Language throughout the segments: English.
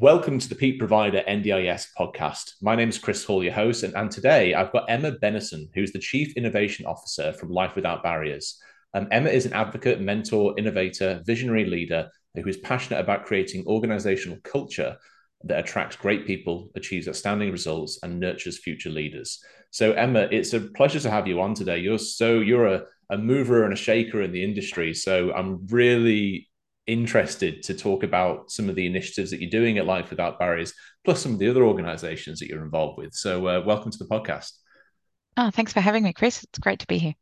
Welcome to the Peak Provider NDIS podcast. My name is Chris Hall, your host, and, and today I've got Emma Bennison, who's the Chief Innovation Officer from Life Without Barriers. Um, Emma is an advocate, mentor, innovator, visionary leader who is passionate about creating organizational culture that attracts great people, achieves outstanding results, and nurtures future leaders. So, Emma, it's a pleasure to have you on today. You're so you're a, a mover and a shaker in the industry. So, I'm really interested to talk about some of the initiatives that you're doing at Life Without Barriers, plus some of the other organizations that you're involved with. So, uh, welcome to the podcast. Oh, thanks for having me, Chris. It's great to be here.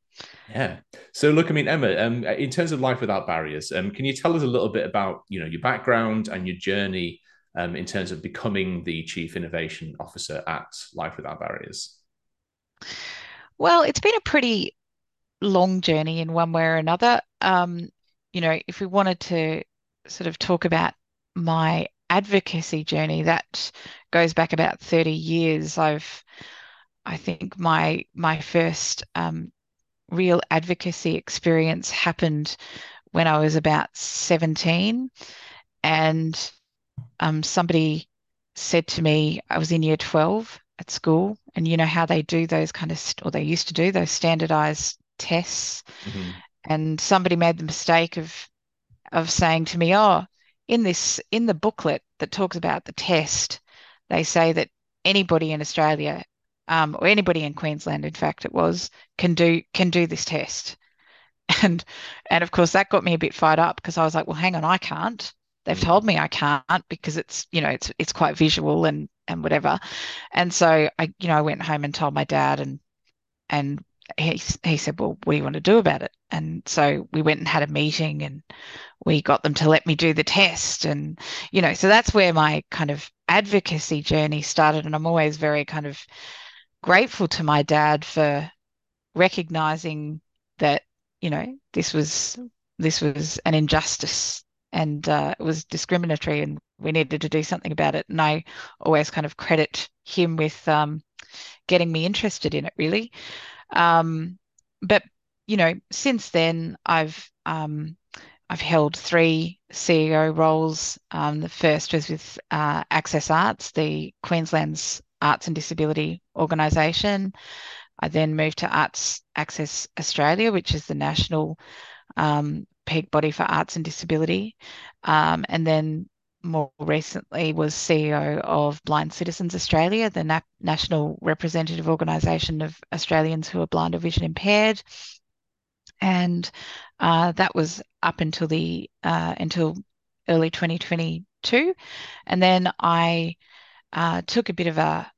Yeah. So, look, I mean, Emma, um, in terms of Life Without Barriers, um, can you tell us a little bit about you know your background and your journey um, in terms of becoming the Chief Innovation Officer at Life Without Barriers? Well, it's been a pretty long journey in one way or another. Um, you know, if we wanted to sort of talk about my advocacy journey, that goes back about 30 years. I've, I think my my first um, real advocacy experience happened when I was about 17, and um, somebody said to me, I was in year 12 at school, and you know how they do those kind of, or they used to do those standardized tests. Mm-hmm and somebody made the mistake of of saying to me, "Oh, in this in the booklet that talks about the test, they say that anybody in Australia, um, or anybody in Queensland, in fact, it was can do can do this test." And and of course that got me a bit fired up because I was like, "Well, hang on, I can't." They've told me I can't because it's you know it's it's quite visual and and whatever, and so I you know I went home and told my dad and and he, he said, Well, what do you want to do about it? And so we went and had a meeting and we got them to let me do the test. And, you know, so that's where my kind of advocacy journey started. And I'm always very kind of grateful to my dad for recognizing that, you know, this was this was an injustice and uh, it was discriminatory and we needed to do something about it. And I always kind of credit him with um, getting me interested in it, really. Um, but you know, since then, I've um, I've held three CEO roles. Um, the first was with uh, Access Arts, the Queensland's arts and disability organisation. I then moved to Arts Access Australia, which is the national um, peak body for arts and disability. Um, and then more recently was CEO of Blind Citizens Australia, the na- national representative organisation of Australians who are blind or vision impaired. And uh, that was up until the uh, until early 2022, and then I uh, took a bit of a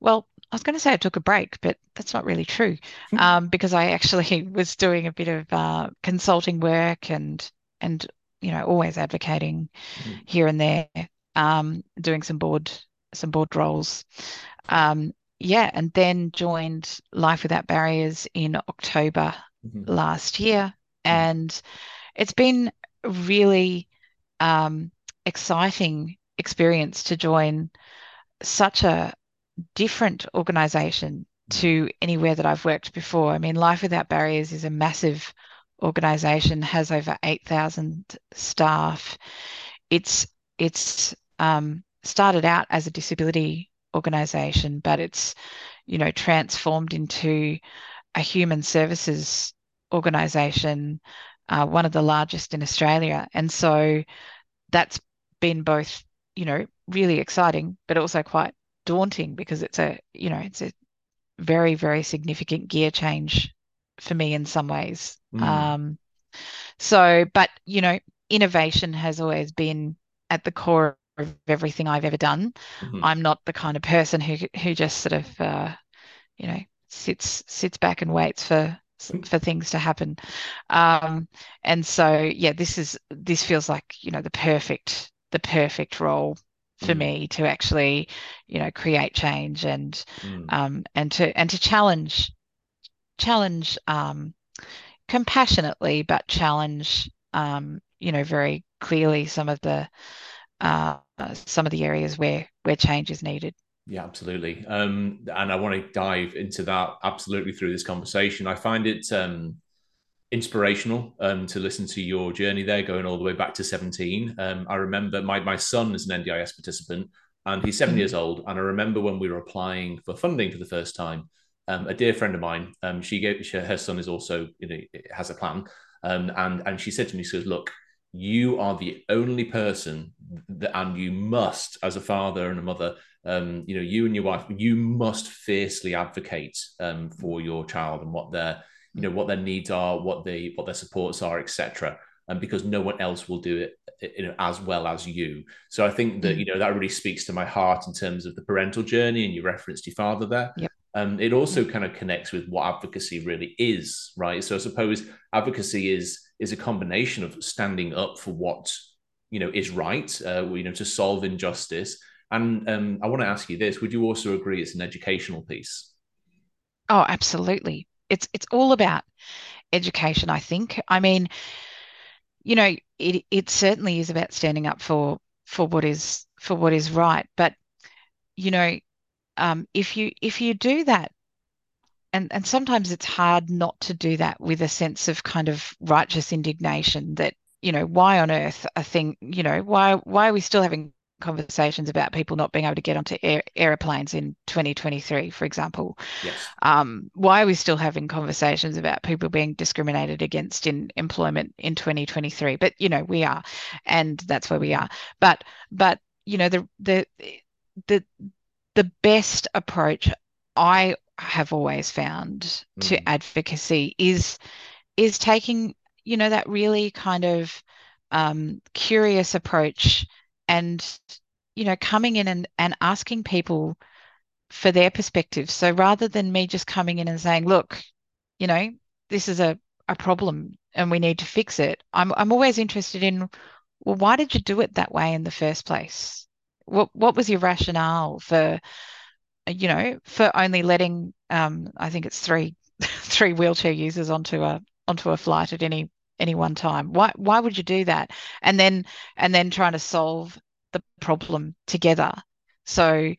well, I was going to say I took a break, but that's not really true hmm. um, because I actually was doing a bit of uh, consulting work and and you know, always advocating mm. here and there, um, doing some board some board roles. Um, yeah, and then joined Life Without Barriers in October mm-hmm. last year, mm. and it's been really um, exciting experience to join such a different organization mm. to anywhere that I've worked before. I mean, Life Without Barriers is a massive organisation has over 8,000 staff. It's it's um, started out as a disability organisation, but it's you know transformed into a human services organisation, uh, one of the largest in Australia, and so that's been both you know really exciting, but also quite daunting because it's a you know it's a very very significant gear change for me in some ways. Mm. Um, so, but you know, innovation has always been at the core of everything I've ever done. Mm-hmm. I'm not the kind of person who who just sort of, uh, you know, sits sits back and waits for for things to happen. Um, and so, yeah, this is this feels like you know the perfect the perfect role for mm. me to actually, you know, create change and mm. um, and to and to challenge challenge um, compassionately, but challenge, um, you know, very clearly some of the uh, some of the areas where where change is needed. Yeah, absolutely. Um, and I want to dive into that absolutely through this conversation. I find it um, inspirational um, to listen to your journey there, going all the way back to 17. Um, I remember my, my son is an NDIS participant and he's 7 mm-hmm. years old. And I remember when we were applying for funding for the first time, um, a dear friend of mine, um, she gave she, her son is also, you know, has a plan. Um, and, and she said to me, she says, look, you are the only person that, and you must, as a father and a mother, um, you know, you and your wife, you must fiercely advocate um, for your child and what their, you know, what their needs are, what they, what their supports are, etc. And because no one else will do it, you know, as well as you. So I think that you know that really speaks to my heart in terms of the parental journey, and you referenced your father there. Yep. Um, it also kind of connects with what advocacy really is, right? So I suppose advocacy is is a combination of standing up for what you know is right, uh, you know, to solve injustice. And um, I want to ask you this: Would you also agree it's an educational piece? Oh, absolutely. It's it's all about education. I think. I mean, you know, it it certainly is about standing up for for what is for what is right. But you know, um, if you if you do that and and sometimes it's hard not to do that with a sense of kind of righteous indignation that you know why on earth a thing you know why why are we still having conversations about people not being able to get onto air, airplanes in 2023 for example? Yes. um, why are we still having conversations about people being discriminated against in employment in 2023 but you know we are and that's where we are. But but you know the the the the best approach I have always found mm. to advocacy is is taking you know that really kind of um, curious approach and you know coming in and, and asking people for their perspective so rather than me just coming in and saying look you know this is a, a problem and we need to fix it I'm, I'm always interested in well why did you do it that way in the first place what what was your rationale for you know, for only letting um, I think it's three three wheelchair users onto a onto a flight at any any one time. Why why would you do that? And then and then trying to solve the problem together. So,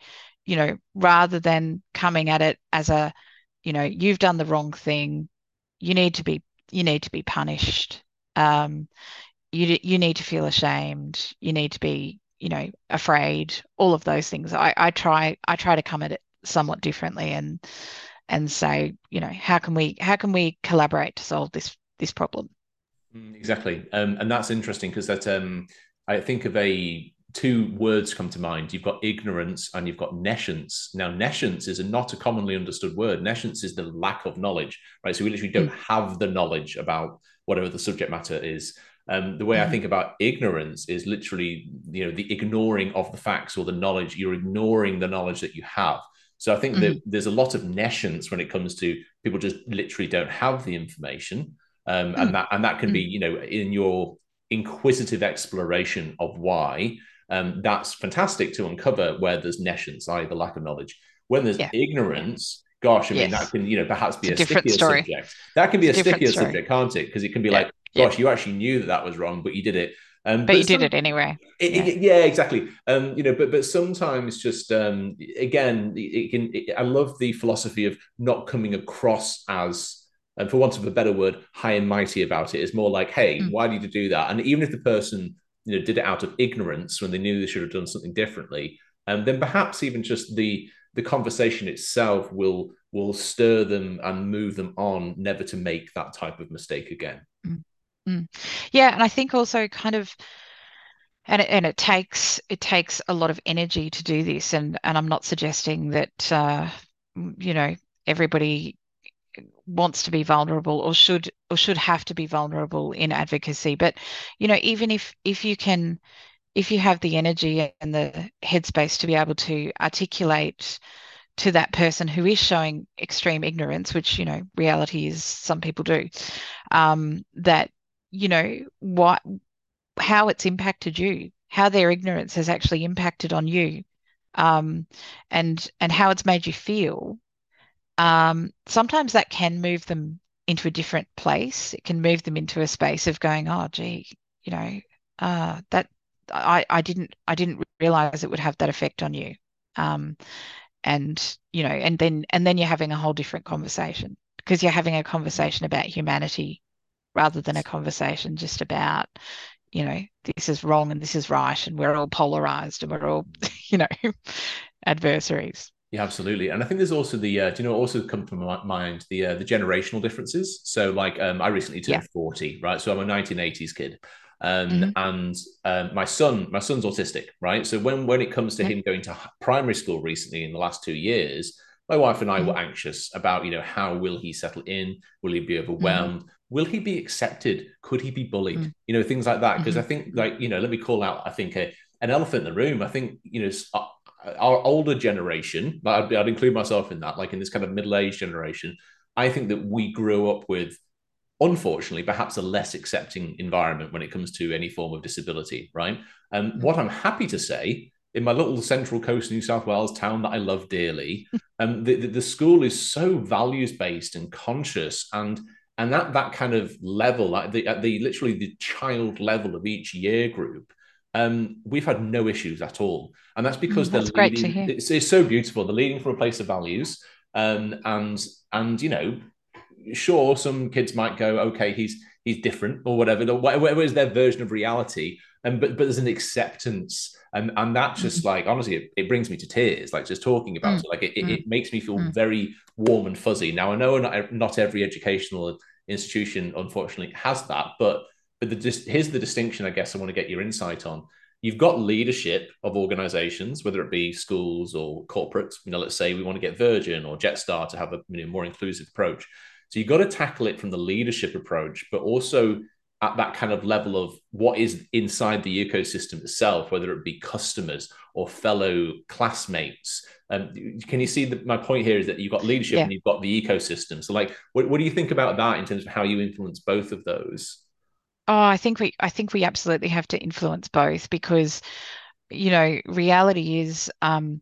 you know, rather than coming at it as a, you know, you've done the wrong thing, you need to be you need to be punished. Um, you you need to feel ashamed. You need to be you know afraid all of those things. I i try i try to come at it somewhat differently and and say you know how can we how can we collaborate to solve this this problem? Mm, exactly. Um, and that's interesting because that um i think of a two words come to mind. You've got ignorance and you've got nescience. Now nescience is a not a commonly understood word. Nescience is the lack of knowledge right? So we literally don't mm. have the knowledge about whatever the subject matter is um, the way mm-hmm. I think about ignorance is literally, you know, the ignoring of the facts or the knowledge. You're ignoring the knowledge that you have. So I think mm-hmm. that there's a lot of nescience when it comes to people just literally don't have the information, um, mm-hmm. and mm. that and that can be, mm. you know, in your inquisitive exploration of why. Um, that's fantastic to uncover where there's nescience, i.e., the lack of knowledge. When there's yeah. ignorance, gosh, I mean, yes. that can, you know, perhaps be it's a, stickier story. subject. That can be it's a, a stickier story. subject, can't it? Because it can be yeah. like, gosh, you actually knew that that was wrong, but you did it. Um, but, but, you some, did it anyway. It, yeah. It, yeah. exactly. Um, you know, but but sometimes just um, again, it can. I love the philosophy of not coming across as, and for want of a better word, high and mighty about it. It's more like, hey, mm. why did you do that? And even if the person you know did it out of ignorance when they knew they should have done something differently, um, then perhaps even just the the conversation itself will will stir them and move them on, never to make that type of mistake again. Mm. Mm. Yeah, and I think also kind of and it, and it takes it takes a lot of energy to do this and and I'm not suggesting that uh, you know everybody wants to be vulnerable or should or should have to be vulnerable in advocacy but you know even if if you can if you have the energy and the headspace to be able to articulate to that person who is showing extreme ignorance which you know reality is some people do um, that you know what how it's impacted you how their ignorance has actually impacted on you um, and and how it's made you feel. Um, sometimes that can move them into a different place. It can move them into a space of going oh gee you know uh, that I, I didn't I didn't realize it would have that effect on you. Um, and you know and then and then you're having a whole different conversation because you're having a conversation about humanity rather than a conversation just about, you know, this is wrong and this is right, and we're all polarized and we're all, you know, adversaries. Yeah, absolutely. And I think there's also the, uh, do you know, also come to my mind the uh, the generational differences. So, like, um, I recently turned yeah. 40, right? So I'm a 1980s kid. Um, mm-hmm. and um, my son, my son's autistic, right? So when when it comes to mm-hmm. him going to primary school recently in the last two years, my wife and I mm-hmm. were anxious about, you know, how will he settle in? Will he be overwhelmed? Mm-hmm. Will he be accepted? Could he be bullied? Mm-hmm. You know, things like that. Because I mm-hmm. think, like, you know, let me call out, I think, a, an elephant in the room. I think, you know, uh, our older generation, I'd, I'd include myself in that, like in this kind of middle aged generation, I think that we grew up with unfortunately, perhaps a less accepting environment when it comes to any form of disability, right? And um, what I'm happy to say in my little central coast New South Wales town that I love dearly, um, the, the, the school is so values based and conscious, and and at that kind of level, at the, at the literally the child level of each year group, um, we've had no issues at all, and that's because mm, that's they're leading. It's, it's, so beautiful. They're leading from a place of values, um, and and you know, sure, some kids might go, okay, he's he's different or whatever, whatever is their version of reality, and but but there's an acceptance and and that just mm. like honestly it, it, brings me to tears like just talking about mm. it like it, mm. it, makes me feel mm. very warm and fuzzy now i know not, not every educational institution unfortunately has that but but the just here's the distinction i guess i want to get your insight on you've got leadership of organizations whether it be schools or corporates you know let's say we want to get virgin or jetstar to have a you know, more inclusive approach so you've got to tackle it from the leadership approach but also at that kind of level of what is inside the ecosystem itself, whether it be customers or fellow classmates. Um, can you see that my point here is that you've got leadership yeah. and you've got the ecosystem. So, like, what, what do you think about that in terms of how you influence both of those? Oh, I think we I think we absolutely have to influence both because, you know, reality is, um,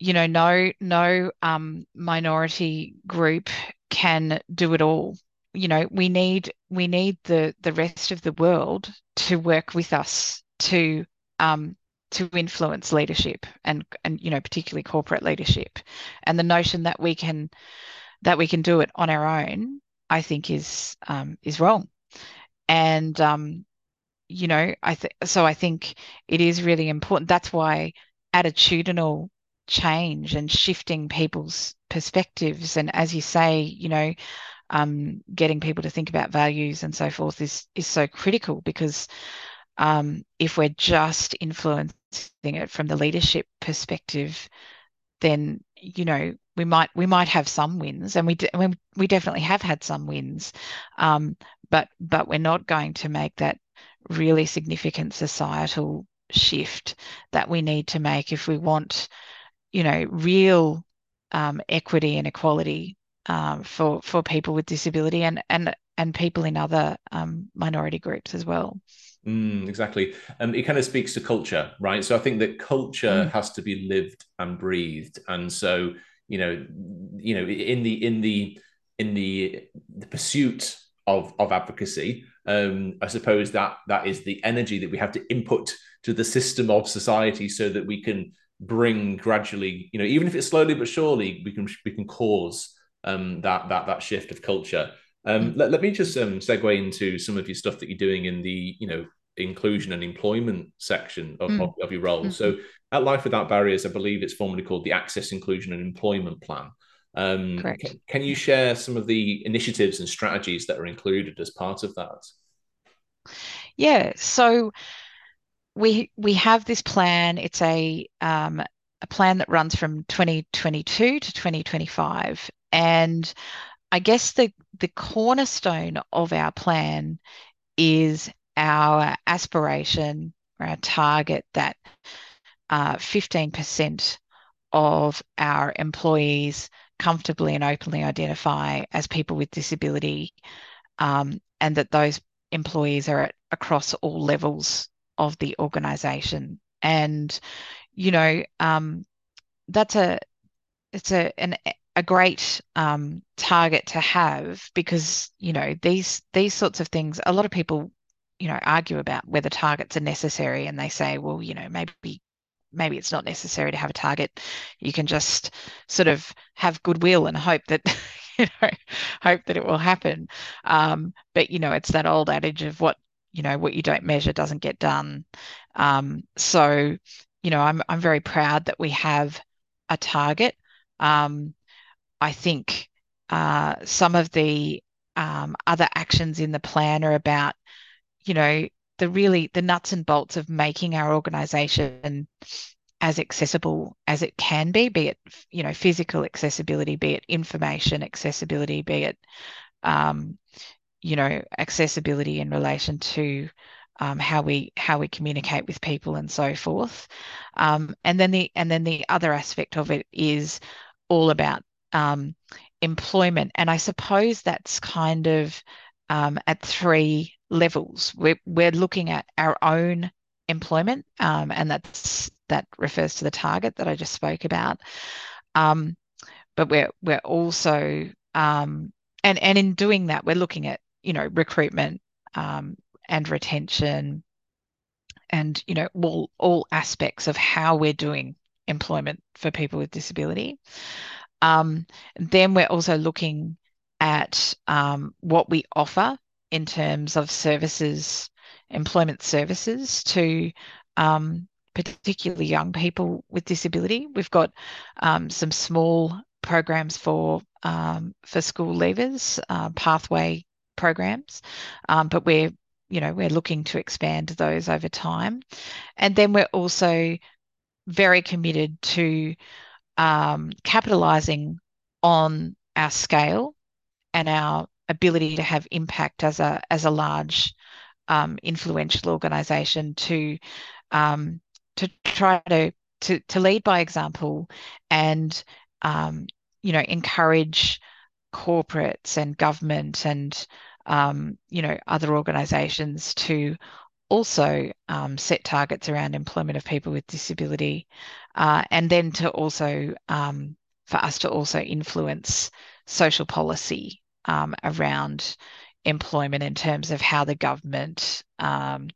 you know, no no um, minority group can do it all you know we need we need the the rest of the world to work with us to um, to influence leadership and and you know particularly corporate leadership. And the notion that we can that we can do it on our own i think is um, is wrong. And um, you know i think so i think it is really important that's why attitudinal change and shifting people's perspectives and as you say you know um, getting people to think about values and so forth is is so critical because um, if we're just influencing it from the leadership perspective, then you know we might we might have some wins, and we de- we definitely have had some wins, um, but but we're not going to make that really significant societal shift that we need to make if we want, you know, real um, equity and equality um, for for people with disability and and and people in other um, minority groups as well. Mm, exactly, and um, it kind of speaks to culture, right? So I think that culture mm. has to be lived and breathed, and so you know, you know, in the in the in the the pursuit of of advocacy, um, I suppose that that is the energy that we have to input to the system of society, so that we can bring gradually, you know, even if it's slowly but surely, we can we can cause um, that that that shift of culture. Um, mm. let, let me just um, segue into some of your stuff that you're doing in the you know inclusion and employment section of, mm. of, of, your role. Mm-hmm. So at Life Without Barriers, I believe it's formally called the Access, Inclusion and Employment Plan. Um, Correct. Can, can you share some of the initiatives and strategies that are included as part of that? Yeah. So we we have this plan. It's a um, a plan that runs from 2022 to 2025, and I guess the, the cornerstone of our plan is our aspiration or our target that uh, 15% of our employees comfortably and openly identify as people with disability, um, and that those employees are at, across all levels of the organisation. And you know, um, that's a it's a an a great um, target to have because you know these these sorts of things. A lot of people, you know, argue about whether targets are necessary, and they say, well, you know, maybe maybe it's not necessary to have a target. You can just sort of have goodwill and hope that you know, hope that it will happen. Um, but you know, it's that old adage of what you know what you don't measure doesn't get done. Um, so you know, I'm I'm very proud that we have a target. Um, I think uh, some of the um, other actions in the plan are about, you know, the really the nuts and bolts of making our organization as accessible as it can be, be it you know physical accessibility, be it information accessibility, be it um, you know accessibility in relation to um, how we how we communicate with people and so forth. Um, and then the and then the other aspect of it is all about um, employment, and I suppose that's kind of um, at three levels. We're we're looking at our own employment, um, and that's that refers to the target that I just spoke about. Um, but we're we're also and and in doing that, we're looking at you know recruitment um, and retention and you know all all aspects of how we're doing employment for people with disability um, then we're also looking at um, what we offer in terms of services employment services to um, particularly young people with disability we've got um, some small programs for um, for school leavers uh, pathway programs um, but we're you know, we're looking to expand those over time. And then we're also very committed to um, capitalizing on our scale and our ability to have impact as a as a large um, influential organization to um, to try to, to to lead by example and um, you know encourage corporates and government and um, you know, other organisations to also um, set targets around employment of people with disability, uh, and then to also um, for us to also influence social policy um, around employment in terms of how the government um,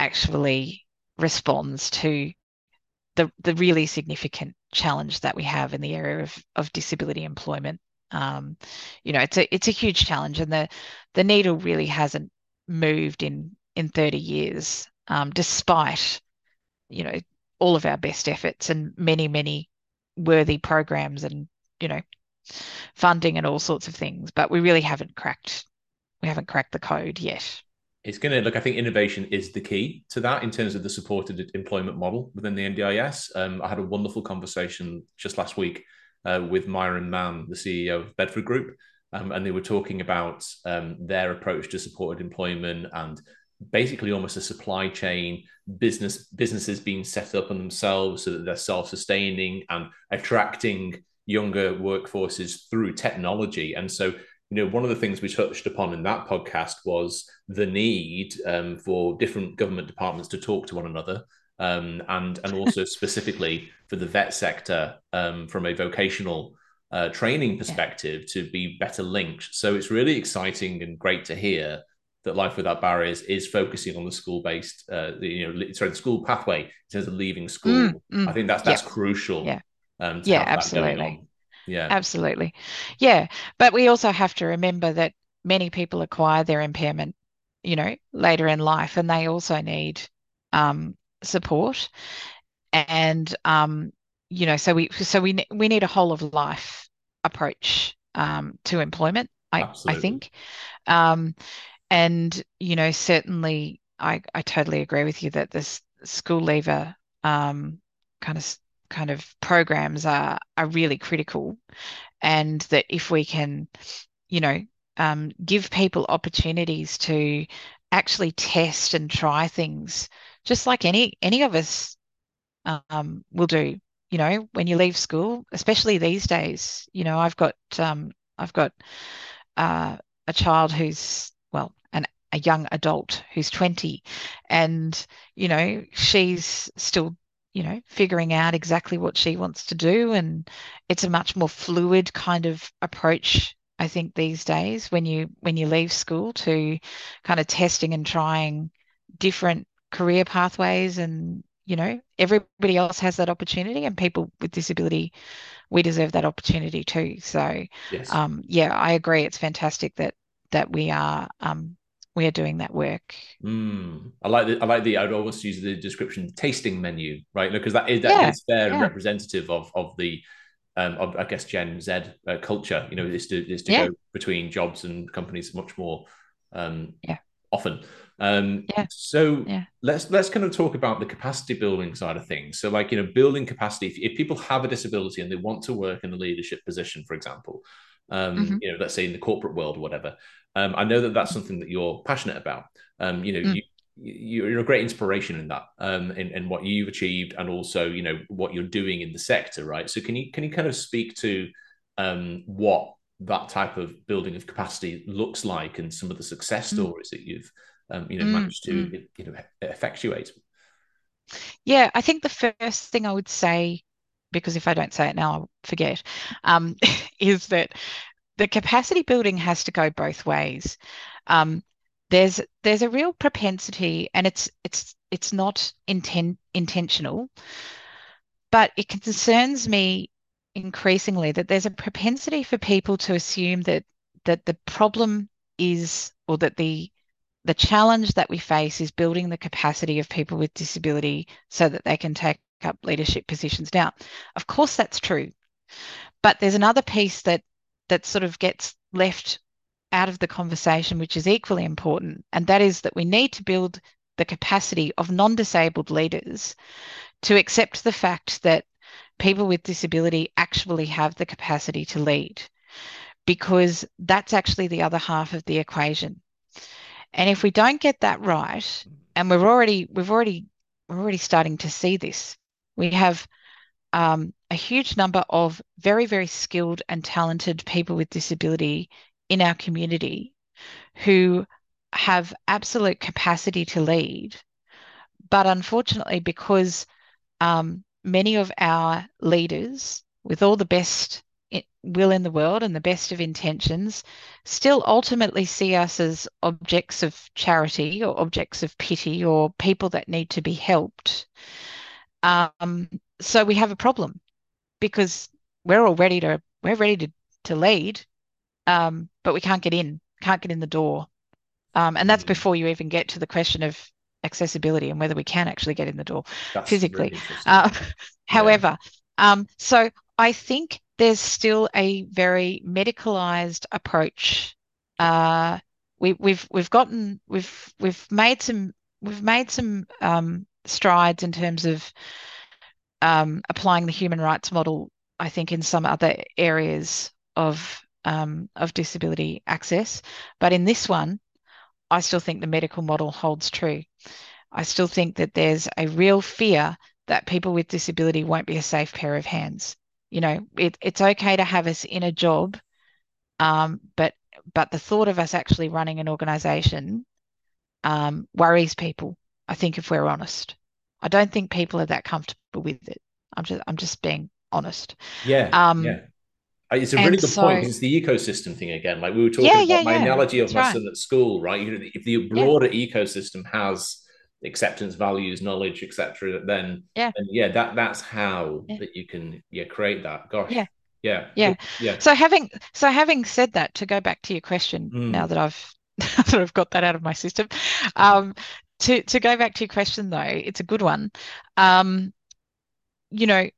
actually responds to the the really significant challenge that we have in the area of, of disability employment. Um, you know, it's a it's a huge challenge, and the the needle really hasn't moved in in 30 years, um, despite you know all of our best efforts and many many worthy programs and you know funding and all sorts of things. But we really haven't cracked we haven't cracked the code yet. It's going to look. I think innovation is the key to that in terms of the supported employment model within the NDIS. Um, I had a wonderful conversation just last week uh, with Myron Mann, the CEO of Bedford Group, um, and they were talking about um, their approach to supported employment and basically almost a supply chain business businesses being set up on themselves so that they're self-sustaining and attracting younger workforces through technology and so you know one of the things we touched upon in that podcast was the need um, for different government departments to talk to one another um, and and also specifically for the vet sector um, from a vocational uh, training perspective yeah. to be better linked. So it's really exciting and great to hear that Life Without Barriers is focusing on the school-based, uh, the, you know, sorry, the school pathway in terms of leaving school. Mm, mm, I think that's that's yeah. crucial. Yeah, um, yeah, absolutely. Yeah, absolutely. Yeah, but we also have to remember that many people acquire their impairment, you know, later in life, and they also need um, support and um, you know so we so we we need a whole of life approach um, to employment I, I think um, and you know certainly I, I totally agree with you that this school leaver um, kind of kind of programs are are really critical and that if we can you know um, give people opportunities to actually test and try things just like any any of us um, will do. You know, when you leave school, especially these days. You know, I've got um, I've got uh, a child who's well, a young adult who's 20 and you know she's still you know figuring out exactly what she wants to do and it's a much more fluid kind of approach i think these days when you when you leave school to kind of testing and trying different career pathways and you know, everybody else has that opportunity, and people with disability, we deserve that opportunity too. So, Yes. um, yeah, I agree. It's fantastic that that we are um, we are doing that work. Mm. I like the I like the I'd almost use the description tasting menu, right? Because that is that Yeah, is fair and representative of of the um of I guess Gen Z uh, culture. You know, is to is to yeah, go between jobs and companies much more um yeah, often. Um, yeah, so yeah. let's let's kind of talk about the capacity building side of things. So, like you know, building capacity. If, if people have a disability and they want to work in a leadership position, for example, um, hmm you know, let's say in the corporate world, or whatever. Um, I know that that's something that you're passionate about. Um, you know, Mm, you you're a great inspiration in that, um, in, in what you've achieved, and also you know what you're doing in the sector, right? So, can you can you kind of speak to um, what that type of building of capacity looks like, and some of the success mm, stories that you've um, you know mm, managed to mm. you know effectuate? Yeah, I think the first thing I would say, because if I don't say it now, I'll forget, um, is that the capacity building has to go both ways. Um, there's there's a real propensity, and it's it's it's not inten intentional, but it concerns me increasingly that there's a propensity for people to assume that that the problem is, or that the the challenge that we face is building the capacity of people with disability so that they can take up leadership positions. Now, of course, that's true, but there's another piece that that sort of gets left out of the conversation, which is equally important, and that is that we need to build the capacity of non-disabled leaders to accept the fact that people with disability actually have the capacity to lead, because that's actually the other half of the equation. And if we don't get that right, mm-hmm. and we're already we've already we're already starting to see this, we have um, a huge number of very, very skilled and talented people with disability in our community who have absolute capacity to lead. But unfortunately, because um, many of our leaders, with all the best will in the world and the best of intentions, still ultimately see us as objects of charity or objects of pity or people that need to be helped. Um, so we have a problem because we're all ready to we're ready to to lead, um, but we can't get in, can't get in the door, um, and that's Mm. before you even get to the question of accessibility and whether we can actually get in the door That's physically. really. Uh, Yeah. however, um, so I think there's still a very medicalized approach. Uh, we, we've we've gotten we've we've made some we've made some um, strides in terms of um, applying the human rights model, I think, in some other areas of um, of disability access. But in this one, I still think the medical model holds true. I still think that there's a real fear that people with disability won't be a safe pair of hands. You know, it, it's okay to have us in a job, um, but but the thought of us actually running an organization um, worries people. I think if we're honest, I don't think people are that comfortable with it. I'm just I'm just being honest. Yeah. Um, Yeah. Uh, It's a really good point so because it's the ecosystem thing again. Like we were talking yeah, yeah, about my yeah, analogy of that's my right. son at school, right? You know, if the Yeah, broader ecosystem has acceptance, values, knowledge, etc., then yeah, then yeah, that that's how yeah, that you can yeah create that. Gosh, yeah, yeah, yeah. yeah. So having so having said that, to go back to your question, now Mm. that I've that I've got that out of my system, um, to to go back to your question though, it's a good one. Um, you know,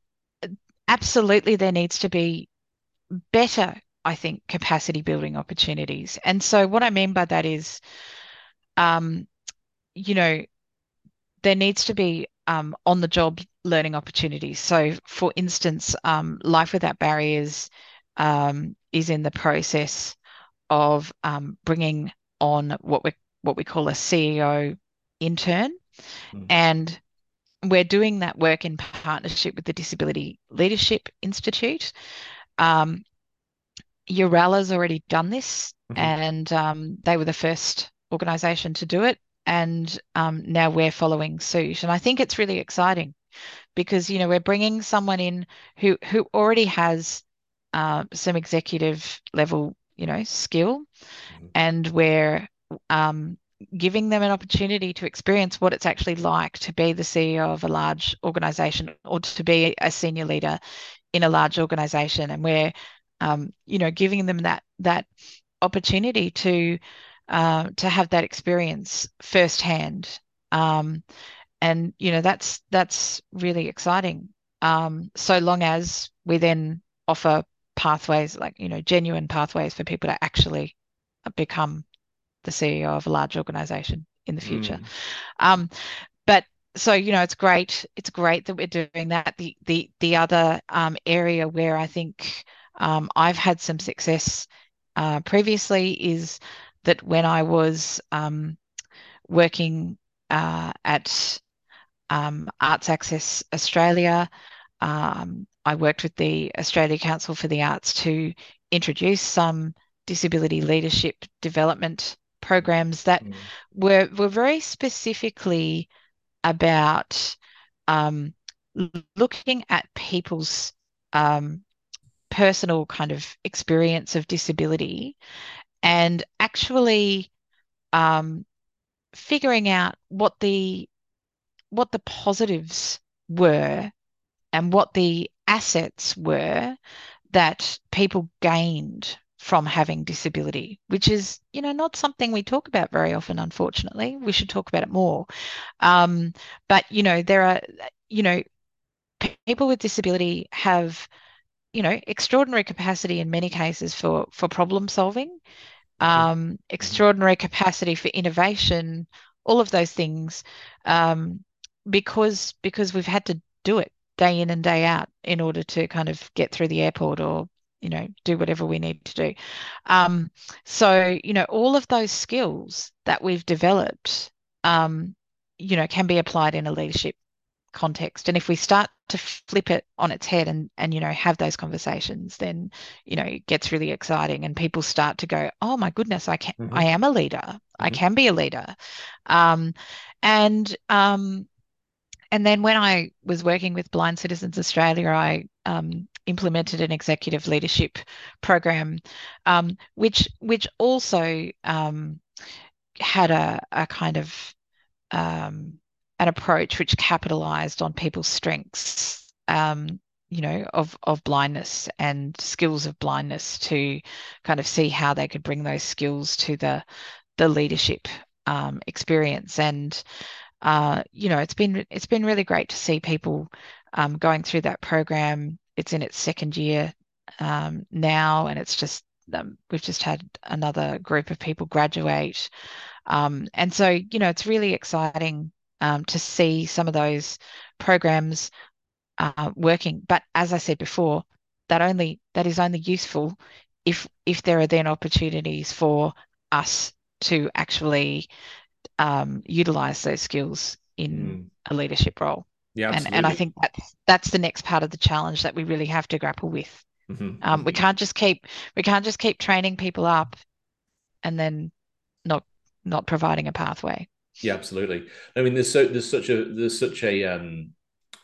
absolutely there needs to be better, I think, capacity building opportunities. And so what I mean by that is, um, you know, there needs to be um, on the job learning opportunities. So, for instance, um, Life Without Barriers um, is in the process of um, bringing on what we what we call a CEO intern, Mm. and we're doing that work in partnership with the Disability Leadership Institute. Um, Yooralla's already done this, Mhm. and um, they were the first organisation to do it, and um, now we're following suit. And I think it's really exciting because you know we're bringing someone in who who already has uh, some executive level you know skill, Mhm. and we're um, giving them an opportunity to experience what it's actually like to be the CEO of a large organization or to be a senior leader in a large organization. And we're um, you know giving them that that opportunity to uh, to have that experience firsthand. Um, and you know that's that's really exciting. Um, so long as we then offer pathways like you know genuine pathways for people to actually become the CEO of a large organization in the future. Mm. Um, but so you know, it's great. It's great that we're doing that. The the the other um, area where I think um, I've had some success uh, previously is that when I was um, working uh, at um, Arts Access Australia, um, I worked with the Australia Council for the Arts to introduce some disability leadership development programs that mm. were were very specifically about um, looking at people's um, personal kind of experience of disability and actually um, figuring out what the what the positives were and what the assets were that people gained from having disability, which is, you know, not something we talk about very often, unfortunately. We should talk about it more. Um, but, you know, there are, you know, people with disability have, you know, extraordinary capacity in many cases for for problem solving, um, extraordinary capacity for innovation, all of those things, um, because because we've had to do it day in and day out in order to kind of get through the airport or you know do whatever we need to do um, so you know all of those skills that we've developed um, you know can be applied in a leadership context and if we start to flip it on its head and and you know have those conversations then you know it gets really exciting and people start to go oh my goodness i can mm-hmm. i am a leader mm-hmm. i can be a leader um, and um, and then when I was working with Blind Citizens Australia, I um, implemented an executive leadership program, um, which which also um, had a, a kind of um, an approach which capitalized on people's strengths, um, you know, of of blindness and skills of blindness to kind of see how they could bring those skills to the the leadership um, experience and uh, you know, it's been it's been really great to see people um, going through that program. It's in its second year um, now, and it's just um, we've just had another group of people graduate, um, and so you know, it's really exciting um, to see some of those programs uh, working. But as I said before, that only that is only useful if if there are then opportunities for us to actually um, utilize those skills in mm. a leadership role. Yeah, and and I think that's that's the next part of the challenge that we really have to grapple with. Mm-hmm. Um, we can't just keep we can't just keep training people up, and then not not providing a pathway. Yeah, absolutely. I mean, there's so there's such a there's such a um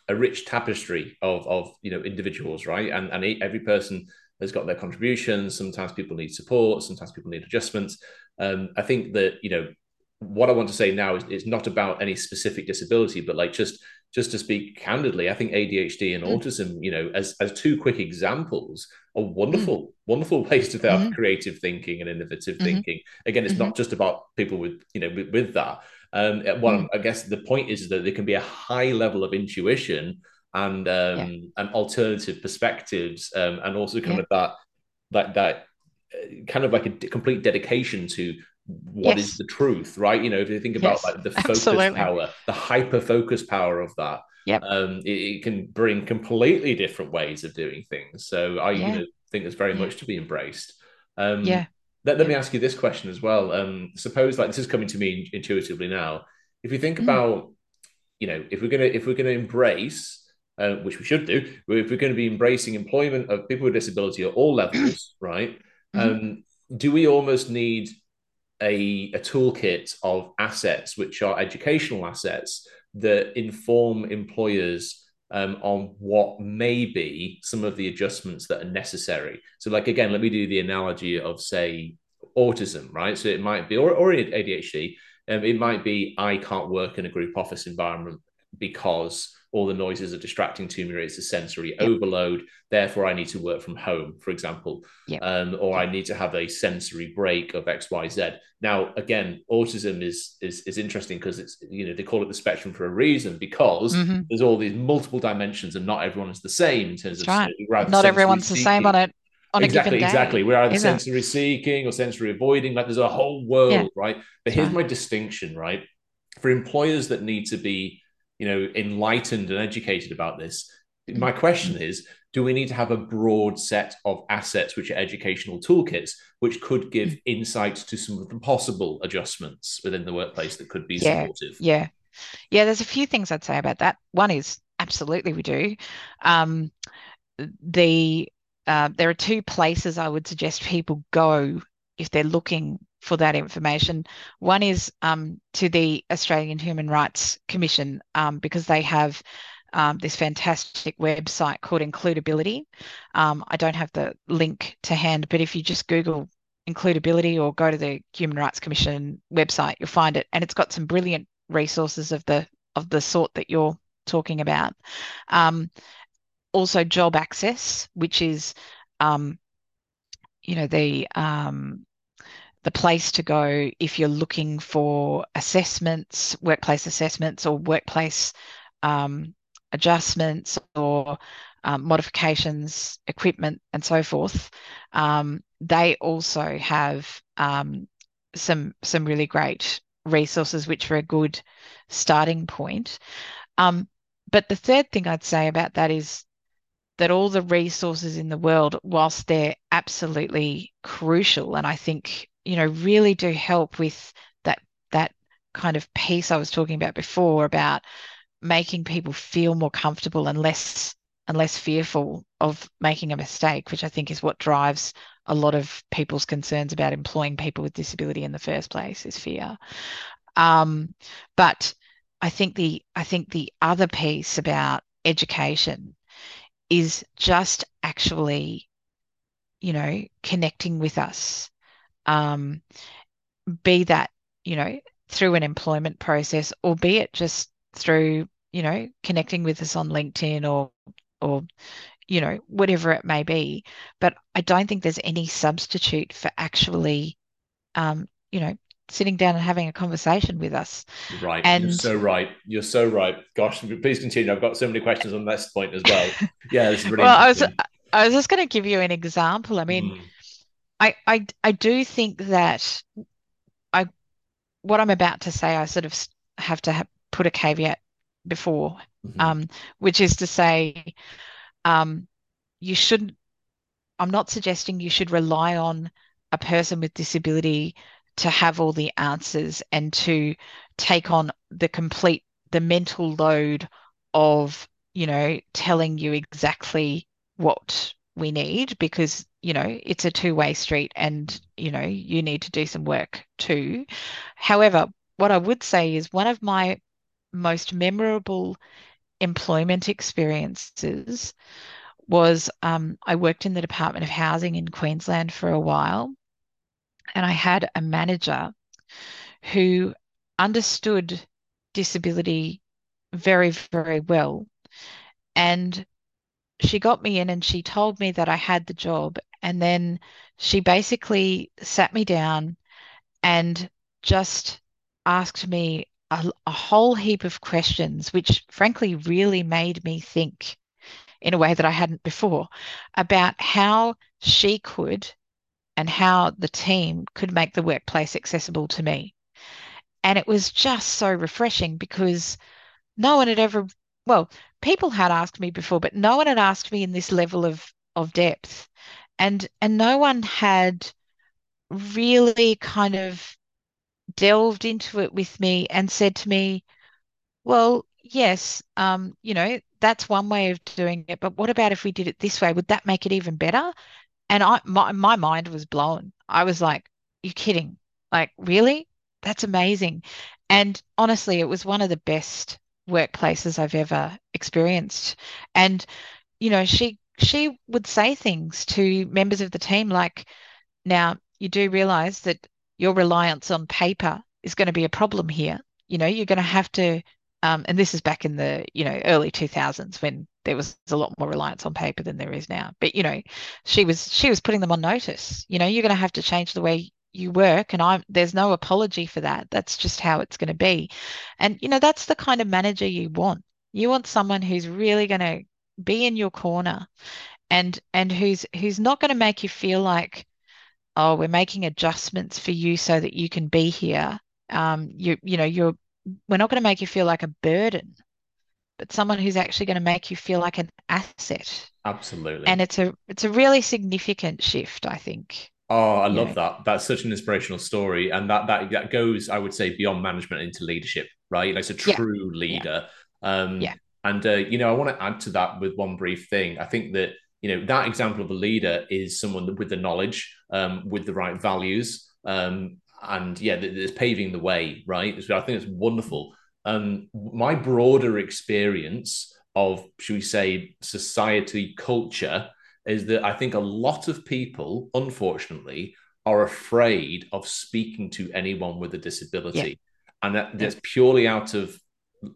a rich tapestry of of you know individuals, right? And and every person has got their contributions. Sometimes people need support. Sometimes people need adjustments. Um, I think that you know what I want to say now is, is not about any specific disability, but like just just to speak candidly, I think ADHD and mm. autism, you know, as as two quick examples, are wonderful, mm. wonderful ways to have mm-hmm. creative thinking and innovative mm-hmm. thinking. Again, it's mm-hmm. not just about people with you know with, with that. Um, well, mm. I guess the point is that there can be a high level of intuition and um, yeah. and alternative perspectives, um, and also kind yeah. of that that that uh, kind of like a complete dedication to what yes. is the truth, right? You know, if you think about yes, like the focus absolutely. power, the hyper focus power of that, yep. um, it, it, can bring completely different ways of doing things. So I yeah. you know, think there's very yeah. much to be embraced. Um, yeah. Let, let me ask you this question as well. Um, suppose like this is coming to me intuitively now. If you think mm. about, you know, if we're gonna if we're gonna embrace uh, which we should do, if we're going to be embracing employment of people with disability at all levels, right? Mm-hmm. Um, do we almost need a, a toolkit of assets, which are educational assets that inform employers um, on what may be some of the adjustments that are necessary. So, like again, let me do the analogy of say autism, right? So it might be or, or ADHD. Um, it might be I can't work in a group office environment because all the noises are distracting to me. It's a sensory overload. Therefore, I need to work from home, for example, um, or I need to have a sensory break of X, Y, Z. Now, again, autism is is, is interesting because it's you know they call it the spectrum for a reason because mm-hmm. there's all these multiple dimensions and not everyone is the same in terms That's of right. not everyone's seeking. the same on it. On exactly, exactly. We're either sensory it? seeking or sensory avoiding. Like there's a whole world, yeah. right? But here's my distinction, right? For employers that need to be you know enlightened and educated about this. My question is do we need to have a broad set of assets which are educational toolkits which could give mm. insights to some of the possible adjustments within the workplace that could be yeah, supportive? yeah. Yeah there's a few things i'd say about that. One is absolutely we do. Um, the uh, there are two places i would suggest people go if they're looking for that information. One is um, to the Australian Human Rights Commission um, because they have um, this fantastic website called IncludeAbility. Um, I don't have the link to hand, but if you just Google IncludeAbility or go to the Human Rights Commission website, you'll find it, and it's got some brilliant resources of the of the sort that you're talking about. Um, also, job access, which is um, you know the um, the place to go if you're looking for assessments, workplace assessments, or workplace um, adjustments or um, modifications, equipment, and so forth. Um, they also have um, some some really great resources, which are a good starting point. Um, but the third thing I'd say about that is that all the resources in the world, whilst they're absolutely crucial, and I think you know really do help with that that kind of piece I was talking about before about making people feel more comfortable and less and less fearful of making a mistake, which I think is what drives a lot of people's concerns about employing people with disability in the first place is fear. Um, but I think the I think the other piece about education is just actually, you know, connecting with us um, be that, you know, through an employment process, or be it just through, you know, connecting with us on LinkedIn or, or, you know, whatever it may be. But I don't think there's any substitute for actually, um, you know, sitting down and having a conversation with us. Right. And you're so right. You're so right. Gosh, please continue. I've got so many questions on this point as well. Yeah, is really well. I was I was just going to give you an example. I mean, mm. I, I I do think that I what I'm about to say I sort of have to put a caveat before, mm-hmm. um, which is to say, um, you shouldn't. I'm not suggesting you should rely on a person with disability to have all the answers and to take on the complete the mental load of you know telling you exactly what we need because you know it's a two-way street and you know you need to do some work too however what i would say is one of my most memorable employment experiences was um, i worked in the department of housing in queensland for a while and i had a manager who understood disability very very well and she got me in and she told me that I had the job. And then she basically sat me down and just asked me a, a, whole heap of questions, which frankly really made me think in a way that I hadn't before about how she could and how the team could make the workplace accessible to me. And it was just so refreshing because no one had ever well, people had asked me before, but no one had asked me in this level of of depth, and and no one had really kind of delved into it with me and said to me, well, yes, um, you know, that's one way of doing it, but what about if we did it this way? Would that make it even better? And I my my mind was blown. I was like, you kidding? Like, really? That's amazing. And honestly, it was one of the best workplaces I've ever experienced. And, you know, she she would say things to members of the team like, now you do realize that your reliance on paper is going to be a problem here. You know, you're going to have to, um, and this is back in the, you know, early 2000s when there was a lot more reliance on paper than there is now. But, you know, she was she was putting them on notice. You know, you're going to have to change the way you work and I'm there's no apology for that. That's just how it's going to be. And you know, that's the kind of manager you want. You want someone who's really going to be in your corner and and who's who's not going to make you feel like oh we're making adjustments for you so that you can be here um you you know you're we're not going to make you feel like a burden but someone who's actually going to make you feel like an asset absolutely and it's a it's a really significant shift i think Oh, I love that. That's such an inspirational story, and that that that goes, I would say, beyond management into leadership, right? Like, it's a true yeah. leader. Yeah. Um, yeah. And uh, you know, I want to add to that with one brief thing. I think that you know that example of a leader is someone with the knowledge, um, with the right values, um, and yeah, that's paving the way, right? So I think it's wonderful. Um, my broader experience of, should we say, society culture is that I think a lot of people, unfortunately, are afraid of speaking to anyone with a disability. Yeah. And that, that's purely out of,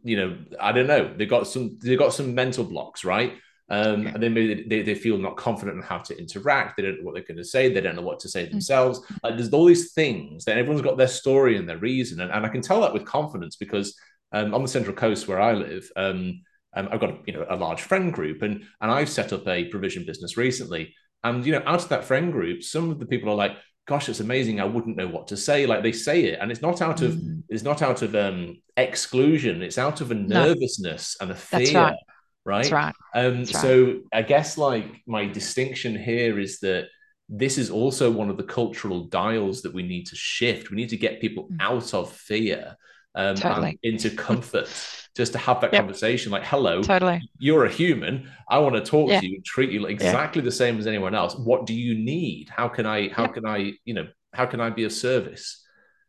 you know, I don't know. They've got some they've got some mental blocks, right? Um, and then maybe they, they feel not confident in how to interact. They don't know what they're going to say. They don't know what to say mm. themselves. Mm-hmm. Like there's all these things that everyone's got their story and their reason. And, and I can tell that with confidence because um, on the Central Coast where I live, um, um, I've got you know a large friend group, and and I've set up a provision business recently. And you know, out of that friend group, some of the people are like, "Gosh, it's amazing! I wouldn't know what to say." Like they say it, and it's not out of mm. it's not out of um, exclusion. It's out of a nervousness no. and a fear. That's right. Right. That's right. Um, That's so I guess like my distinction here is that this is also one of the cultural dials that we need to shift. We need to get people mm. out of fear um, totally. into comfort just to have that yep. conversation like hello totally you're a human i want to talk yeah. to you and treat you exactly yeah. the same as anyone else what do you need how can i how yep. can i you know how can i be of service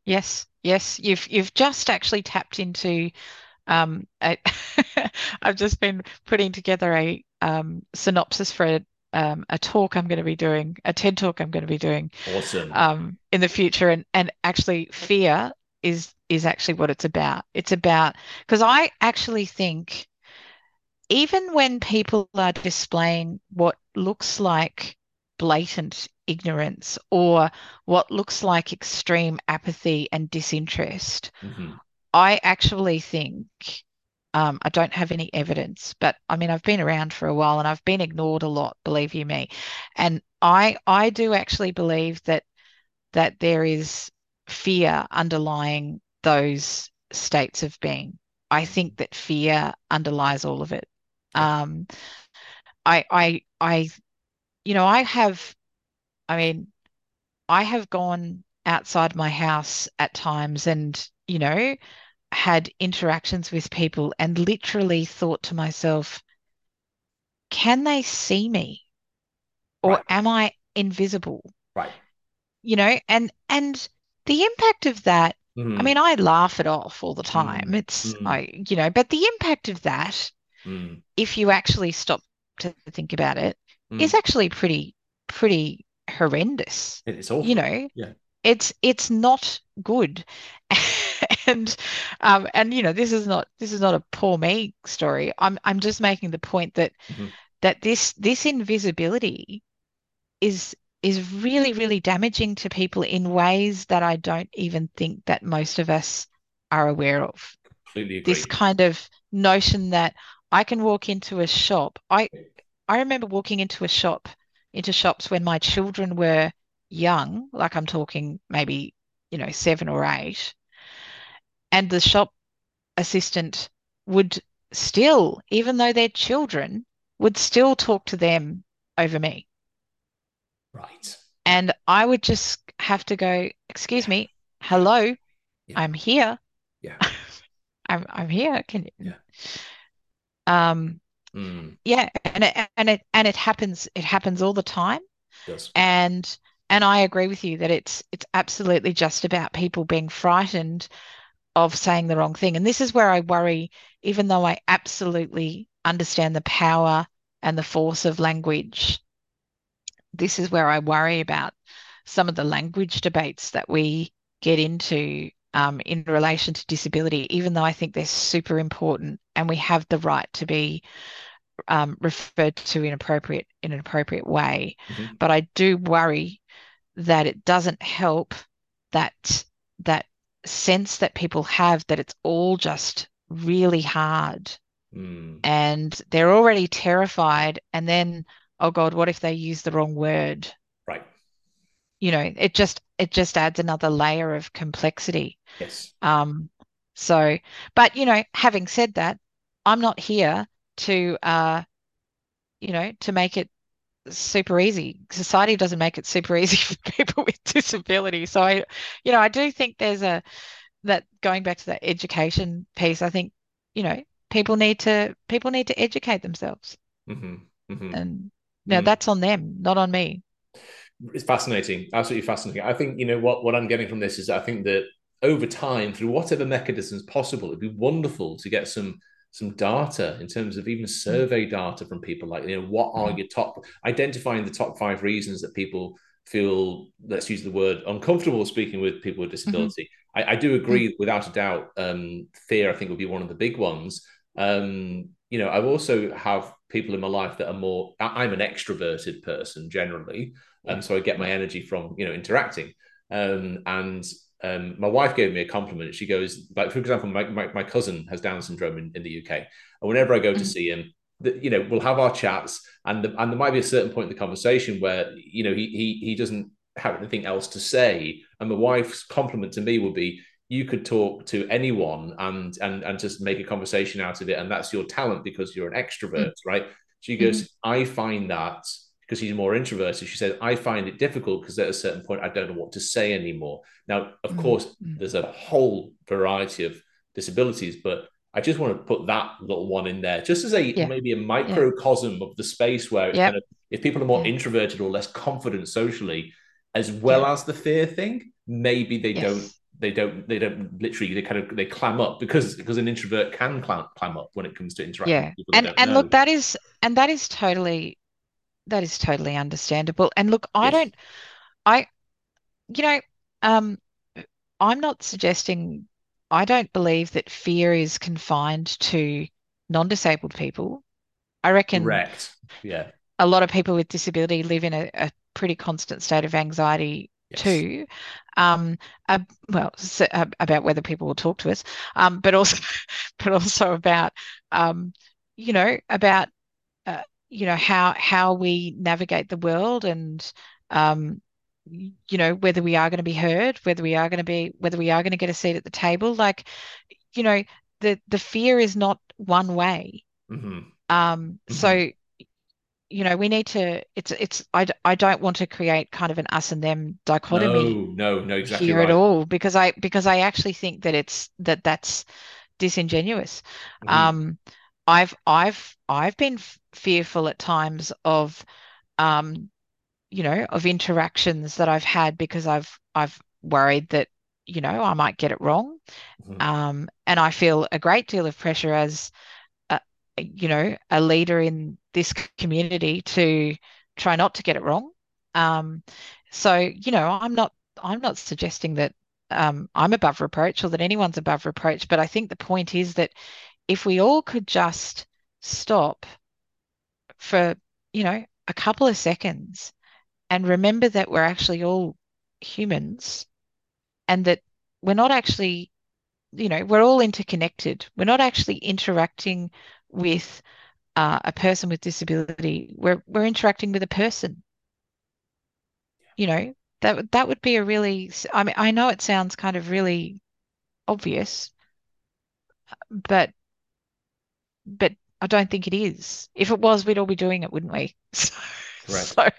yes yes you've you've just actually tapped into um i i've just been putting together a um, synopsis for a, um, a talk I'm going to be doing, a TED talk I'm going to be doing, awesome, um, in the future, and and actually fear is is actually what it's about. It's about because I actually think even when people are displaying what looks like blatant ignorance or what looks like extreme apathy and disinterest, mm-hmm. I actually think um, I don't have any evidence, but I mean I've been around for a while and I've been ignored a lot, believe you me. And I I do actually believe that that there is fear underlying those states of being. I think that fear underlies all of it. Um, I, I, I, you know, I have, I mean, I have gone outside my house at times and, you know, had interactions with people and literally thought to myself, can they see me? Or right. am I invisible? Right. You know, and and the impact of that mm. I mean, I laugh it off all the time. Mm. It's mm. I, you know, but the impact of that, if you actually stop to think about it, is actually pretty, pretty horrendous. It's awful. You know, yeah. It's it's not good. and um and you know this is not this is not a poor me story i'm i'm just making the point that mm-hmm. that this this invisibility is is really, really damaging to people in ways that I don't even think that most of us are aware of. This kind of notion that I can walk into a shop. I I remember walking into a shop, into shops when my children were young, like I'm talking maybe, you know, seven or eight. And the shop assistant would still, even though they're children, would still talk to them over me. Right. And I would just have to go, excuse me, hello, yeah. I'm here. Yeah. I'm I'm here. Can you? Yeah. Um. Mm. Yeah, and it and it and it happens. It happens all the time. Yes. And and I agree with you that it's it's absolutely just about people being frightened of saying the wrong thing. And this is where I worry, even though I absolutely understand the power and the force of language this is where I worry about some of the language debates that we get into um, in relation to disability, even though I think they're super important and we have the right to be um, referred to in appropriate in an appropriate way. Mm-hmm. But I do worry that it doesn't help that that sense that people have that it's all just really hard mm. and they're already terrified and then oh god what if they use the wrong word? Right. You know it just it just adds another layer of complexity. Yes. Um so but you know having said that i'm not here to uh you know to make it super easy. Society doesn't make it super easy for people with disability so i you know i do think there's a that going back to that education piece i think you know people need to people need to educate themselves. Mm-hmm. Mm-hmm. and now mm. that's on them not on me it's fascinating absolutely fascinating i think you know what what i'm getting from this is i think that over time through whatever mechanisms possible it'd be wonderful to get some some data in terms of even mm. survey data from people like you know what are mm. your top identifying the top five reasons that people feel let's use the word uncomfortable speaking with people with mm-hmm. disability mm-hmm. I, I, do agree mm-hmm. without a doubt um, fear i think would be one of the big ones um, you know i also have people in my life that are more i'm an extroverted person generally and um, so i get my energy from you know interacting um, and um, my wife gave me a compliment. She goes, like, for example, my, my, my cousin has Down syndrome in, in the UK. And whenever I go to mm-hmm. see him, the, you know, we'll have our chats and, the, and there might be a certain point in the conversation where, you know, he, he, he doesn't have anything else to say. And my wife's compliment to me would be, you could talk to anyone and, and, and just make a conversation out of it. And that's your talent because you're an extrovert, mm-hmm. right? She goes, mm-hmm. I find that because he's more introverted. She said, I find it difficult because at a certain point, I don't know what to say anymore. Now, of mm-hmm. course, there's a whole variety of disabilities, but I just want to put that little one in there, just as a yeah. maybe a microcosm yeah. of the space where yep. kind of, if people are more yeah. introverted or less confident socially, as well as the fear thing, maybe they yes. don't they don't they don't literally they kind of they clam up because because an introvert can clam, clam up when it comes to interacting yeah and and know. look that is and that is totally that is totally understandable. And look, I yes. don't, I, you know, um, I'm not suggesting, I don't believe that fear is confined to non-disabled people. I reckon. Correct. Yeah. A lot of people with disability live in a, a pretty constant state of anxiety yes. too. Um, uh, well, so, uh, about whether people will talk to us, um, but also, but also about, um, you know, about uh, you know how how we navigate the world and um, you know whether we are going to be heard whether we are going to be whether we are going to get a seat at the table like you know the the fear is not one way mm-hmm. um mm-hmm. so you know we need to it's it's I, I don't want to create kind of an us and them dichotomy no no no exactly here right. at all because i because i actually think that it's that that's disingenuous mm-hmm. um I've I've I've been fearful at times of um you know of interactions that I've had because I've I've worried that you know I might get it wrong mm-hmm. um and I feel a great deal of pressure as you know a leader in this community to try not to get it wrong um so you know I'm not I'm not suggesting that um, I'm above reproach or that anyone's above reproach but I think the point is that if we all could just stop for, you know, a couple of seconds and remember that we're actually all humans and that we're not actually, you know, we're all interconnected. We're not actually interacting with uh, a person with disability. We're we're interacting with a person. You know, that that would be a really. I mean, I know it sounds kind of really obvious, but but I don't think it is. If it was, we'd all be doing it, wouldn't we? Correct. So.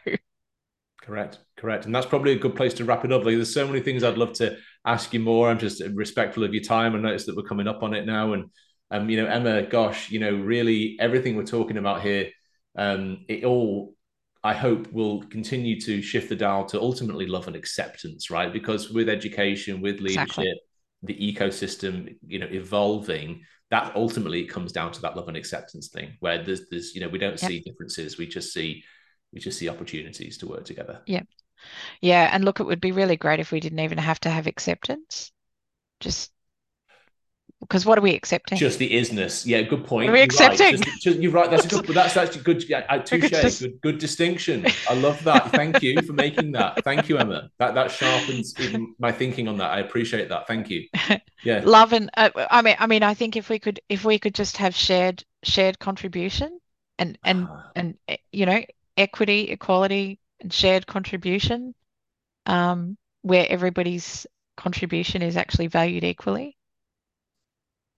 Correct. Correct. And that's probably a good place to wrap it up. Like, there's so many things I'd love to ask you more. I'm just respectful of your time. I noticed that we're coming up on it now. And, um, you know, Emma, gosh, you know, really everything we're talking about here, um, it all, I hope, will continue to shift the dial to ultimately love and acceptance, right? Because with education, with leadership, exactly. the ecosystem, you know, evolving, that ultimately comes down to that love and acceptance thing where there's there's you know we don't yep. see differences we just see we just see opportunities to work together yeah yeah and look it would be really great if we didn't even have to have acceptance just because what are we accepting? Just the isness. Yeah, good point. Are we You're accepting? Right. Just, just, you're right. That's good. That's actually good. Yeah, uh, touche. just- Good, good distinction. I love that. Thank you for making that. Thank you, Emma. That that sharpens even my thinking on that. I appreciate that. Thank you. Yeah. love and uh, I mean I mean I think if we could if we could just have shared shared contribution and and Ah. and eh, you know equity equality and shared contribution um where everybody's contribution is actually valued equally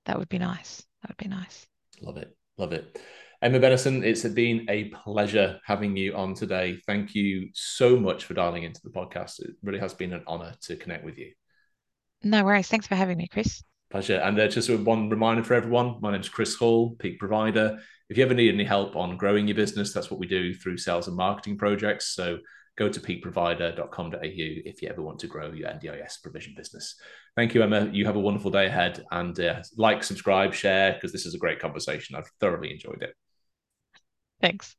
that would be nice that would be nice Love it. Love it. Emma Bennison, it's been a pleasure having you on today. Thank you so much for dialing into the podcast. It really has been an honor to connect with you. no worries thanks for having me Chris Pleasure. And uh, just one reminder for everyone my name's Chris Hall, Peak Provider. If you ever need any help on growing your business, that's what we do through sales and marketing projects. So go to peakprovider.com.au if you ever want to grow your NDIS provision business. Thank you, Emma. You have a wonderful day ahead. And uh, like, subscribe, share, because this is a great conversation. I've thoroughly enjoyed it. thanks